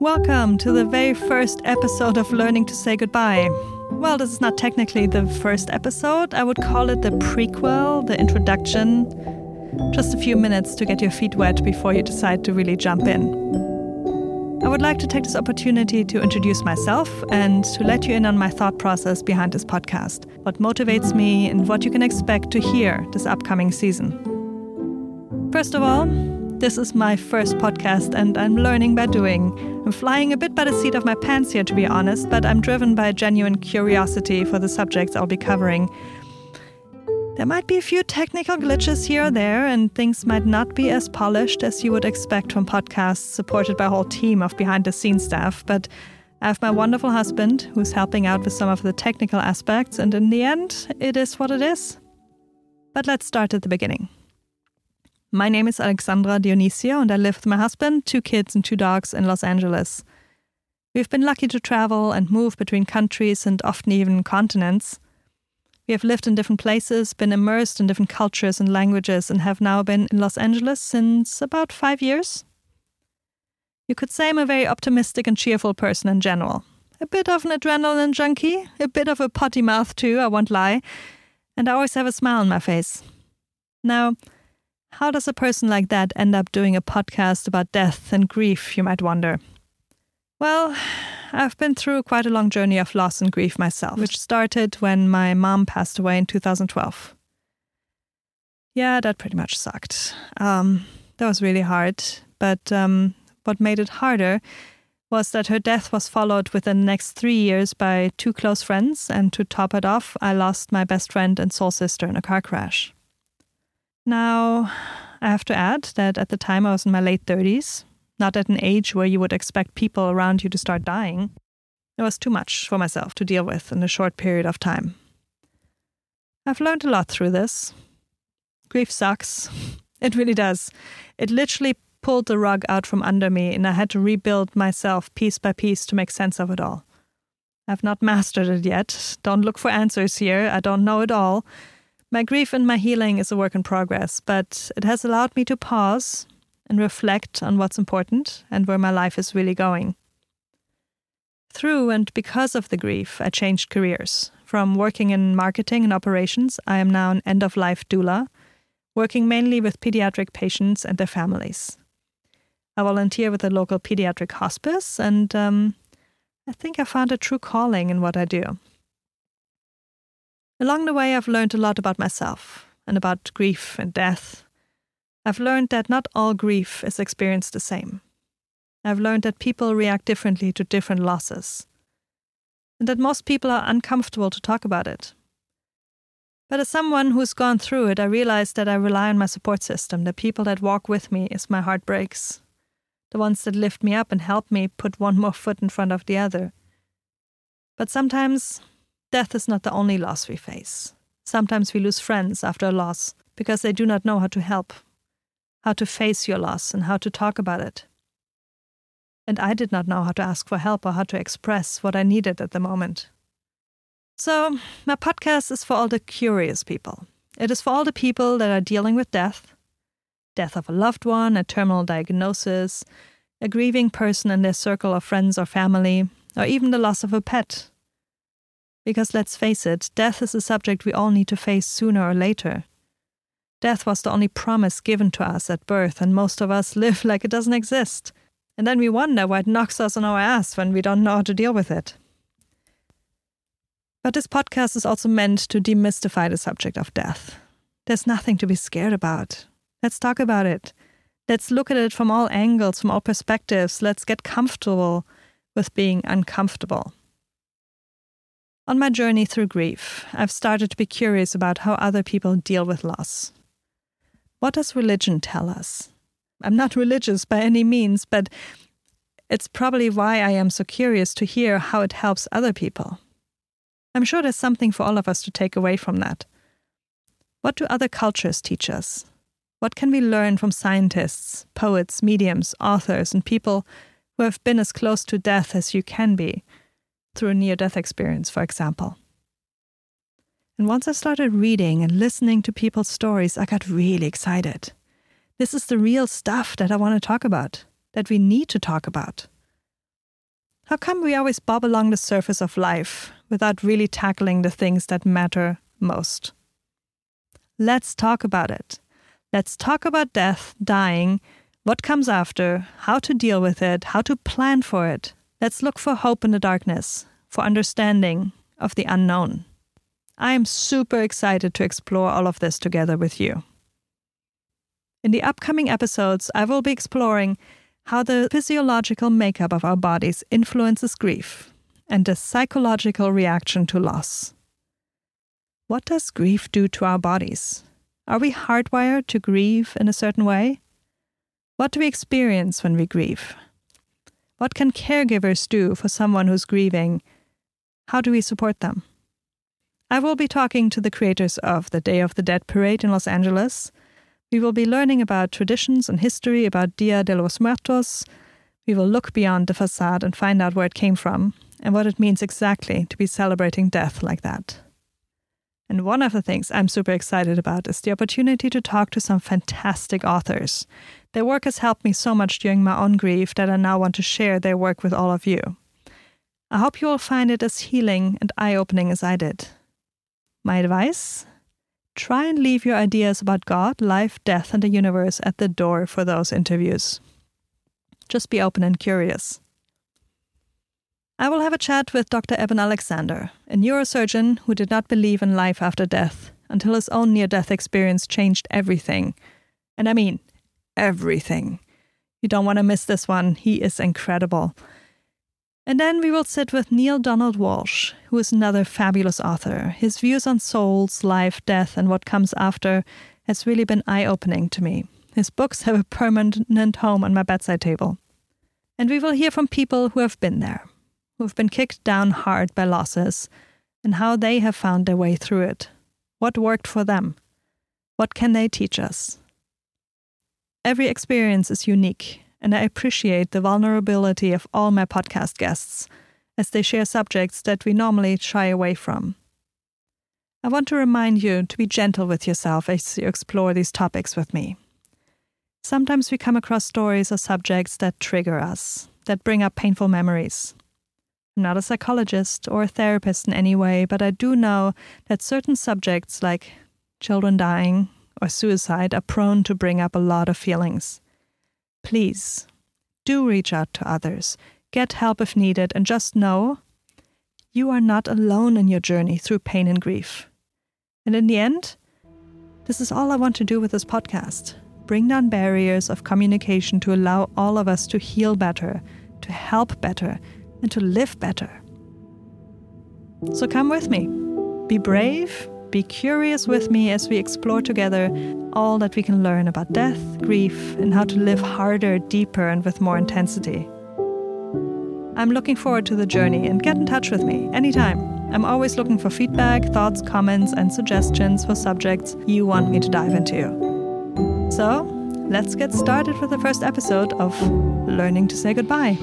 Welcome to the very first episode of Learning to Say Goodbye. Well, this is not technically the first episode. I would call it the prequel, the introduction. Just a few minutes to get your feet wet before you decide to really jump in. I would like to take this opportunity to introduce myself and to let you in on my thought process behind this podcast, what motivates me, and what you can expect to hear this upcoming season. First of all, this is my first podcast and I'm learning by doing. I'm flying a bit by the seat of my pants here, to be honest, but I'm driven by a genuine curiosity for the subjects I'll be covering. There might be a few technical glitches here or there, and things might not be as polished as you would expect from podcasts supported by a whole team of behind the scenes staff, but I have my wonderful husband who's helping out with some of the technical aspects, and in the end, it is what it is. But let's start at the beginning. My name is Alexandra Dionisio, and I live with my husband, two kids, and two dogs in Los Angeles. We've been lucky to travel and move between countries and often even continents. We have lived in different places, been immersed in different cultures and languages, and have now been in Los Angeles since about five years. You could say I'm a very optimistic and cheerful person in general. A bit of an adrenaline junkie, a bit of a potty mouth too, I won't lie, and I always have a smile on my face. Now, how does a person like that end up doing a podcast about death and grief, you might wonder? Well, I've been through quite a long journey of loss and grief myself, which started when my mom passed away in 2012. Yeah, that pretty much sucked. Um, that was really hard. But um, what made it harder was that her death was followed within the next three years by two close friends, and to top it off, I lost my best friend and soul sister in a car crash. Now, I have to add that at the time I was in my late 30s, not at an age where you would expect people around you to start dying. It was too much for myself to deal with in a short period of time. I've learned a lot through this. Grief sucks. It really does. It literally pulled the rug out from under me, and I had to rebuild myself piece by piece to make sense of it all. I've not mastered it yet. Don't look for answers here. I don't know it all. My grief and my healing is a work in progress, but it has allowed me to pause and reflect on what's important and where my life is really going. Through and because of the grief, I changed careers. From working in marketing and operations, I am now an end of life doula, working mainly with pediatric patients and their families. I volunteer with a local pediatric hospice, and um, I think I found a true calling in what I do. Along the way, I've learned a lot about myself and about grief and death. I've learned that not all grief is experienced the same. I've learned that people react differently to different losses, and that most people are uncomfortable to talk about it. But as someone who's gone through it, I realize that I rely on my support system, the people that walk with me as my heart breaks, the ones that lift me up and help me put one more foot in front of the other. But sometimes Death is not the only loss we face. Sometimes we lose friends after a loss because they do not know how to help, how to face your loss, and how to talk about it. And I did not know how to ask for help or how to express what I needed at the moment. So, my podcast is for all the curious people. It is for all the people that are dealing with death death of a loved one, a terminal diagnosis, a grieving person in their circle of friends or family, or even the loss of a pet because let's face it, death is a subject we all need to face sooner or later. Death was the only promise given to us at birth, and most of us live like it doesn't exist. And then we wonder why it knocks us on our ass when we don't know how to deal with it. But this podcast is also meant to demystify the subject of death. There's nothing to be scared about. Let's talk about it. Let's look at it from all angles, from all perspectives. Let's get comfortable with being uncomfortable. On my journey through grief, I've started to be curious about how other people deal with loss. What does religion tell us? I'm not religious by any means, but it's probably why I am so curious to hear how it helps other people. I'm sure there's something for all of us to take away from that. What do other cultures teach us? What can we learn from scientists, poets, mediums, authors, and people who have been as close to death as you can be? Through a near death experience, for example. And once I started reading and listening to people's stories, I got really excited. This is the real stuff that I want to talk about, that we need to talk about. How come we always bob along the surface of life without really tackling the things that matter most? Let's talk about it. Let's talk about death, dying, what comes after, how to deal with it, how to plan for it. Let's look for hope in the darkness, for understanding of the unknown. I am super excited to explore all of this together with you. In the upcoming episodes, I will be exploring how the physiological makeup of our bodies influences grief and the psychological reaction to loss. What does grief do to our bodies? Are we hardwired to grieve in a certain way? What do we experience when we grieve? What can caregivers do for someone who's grieving? How do we support them? I will be talking to the creators of the Day of the Dead parade in Los Angeles we will be learning about traditions and history about Dia de los Muertos. We will look beyond the facade and find out where it came from and what it means exactly to be celebrating death like that. And one of the things I'm super excited about is the opportunity to talk to some fantastic authors. Their work has helped me so much during my own grief that I now want to share their work with all of you. I hope you will find it as healing and eye opening as I did. My advice Try and leave your ideas about God, life, death, and the universe at the door for those interviews. Just be open and curious. I will have a chat with Dr. Eben Alexander, a neurosurgeon who did not believe in life after death until his own near death experience changed everything. And I mean, everything. You don't want to miss this one. He is incredible. And then we will sit with Neale Donald Walsch, who is another fabulous author. His views on souls, life, death, and what comes after has really been eye opening to me. His books have a permanent home on my bedside table. And we will hear from people who have been there, who have been kicked down hard by losses, and how they have found their way through it. What worked for them? What can they teach us? Every experience is unique, and I appreciate the vulnerability of all my podcast guests as they share subjects that we normally shy away from. I want to remind you to be gentle with yourself as you explore these topics with me. Sometimes we come across stories or subjects that trigger us, that bring up painful memories. I'm not a psychologist or a therapist in any way, but I do know that certain subjects like children dying or suicide are prone to bring up a lot of feelings. Please do reach out to others, get help if needed, and just know you are not alone in your journey through pain and grief. And in the end, this is all I want to do with this podcast bring down barriers of communication to allow all of us to heal better, to help better, and to live better. So come with me. Be brave, be curious with me as we explore together all that we can learn about death, grief, and how to live harder, deeper, and with more intensity. I'm looking forward to the journey and get in touch with me anytime. I'm always looking for feedback, thoughts, comments, and suggestions for subjects you want me to dive into. So, let's get started with the first episode of Learning to Say Goodbye.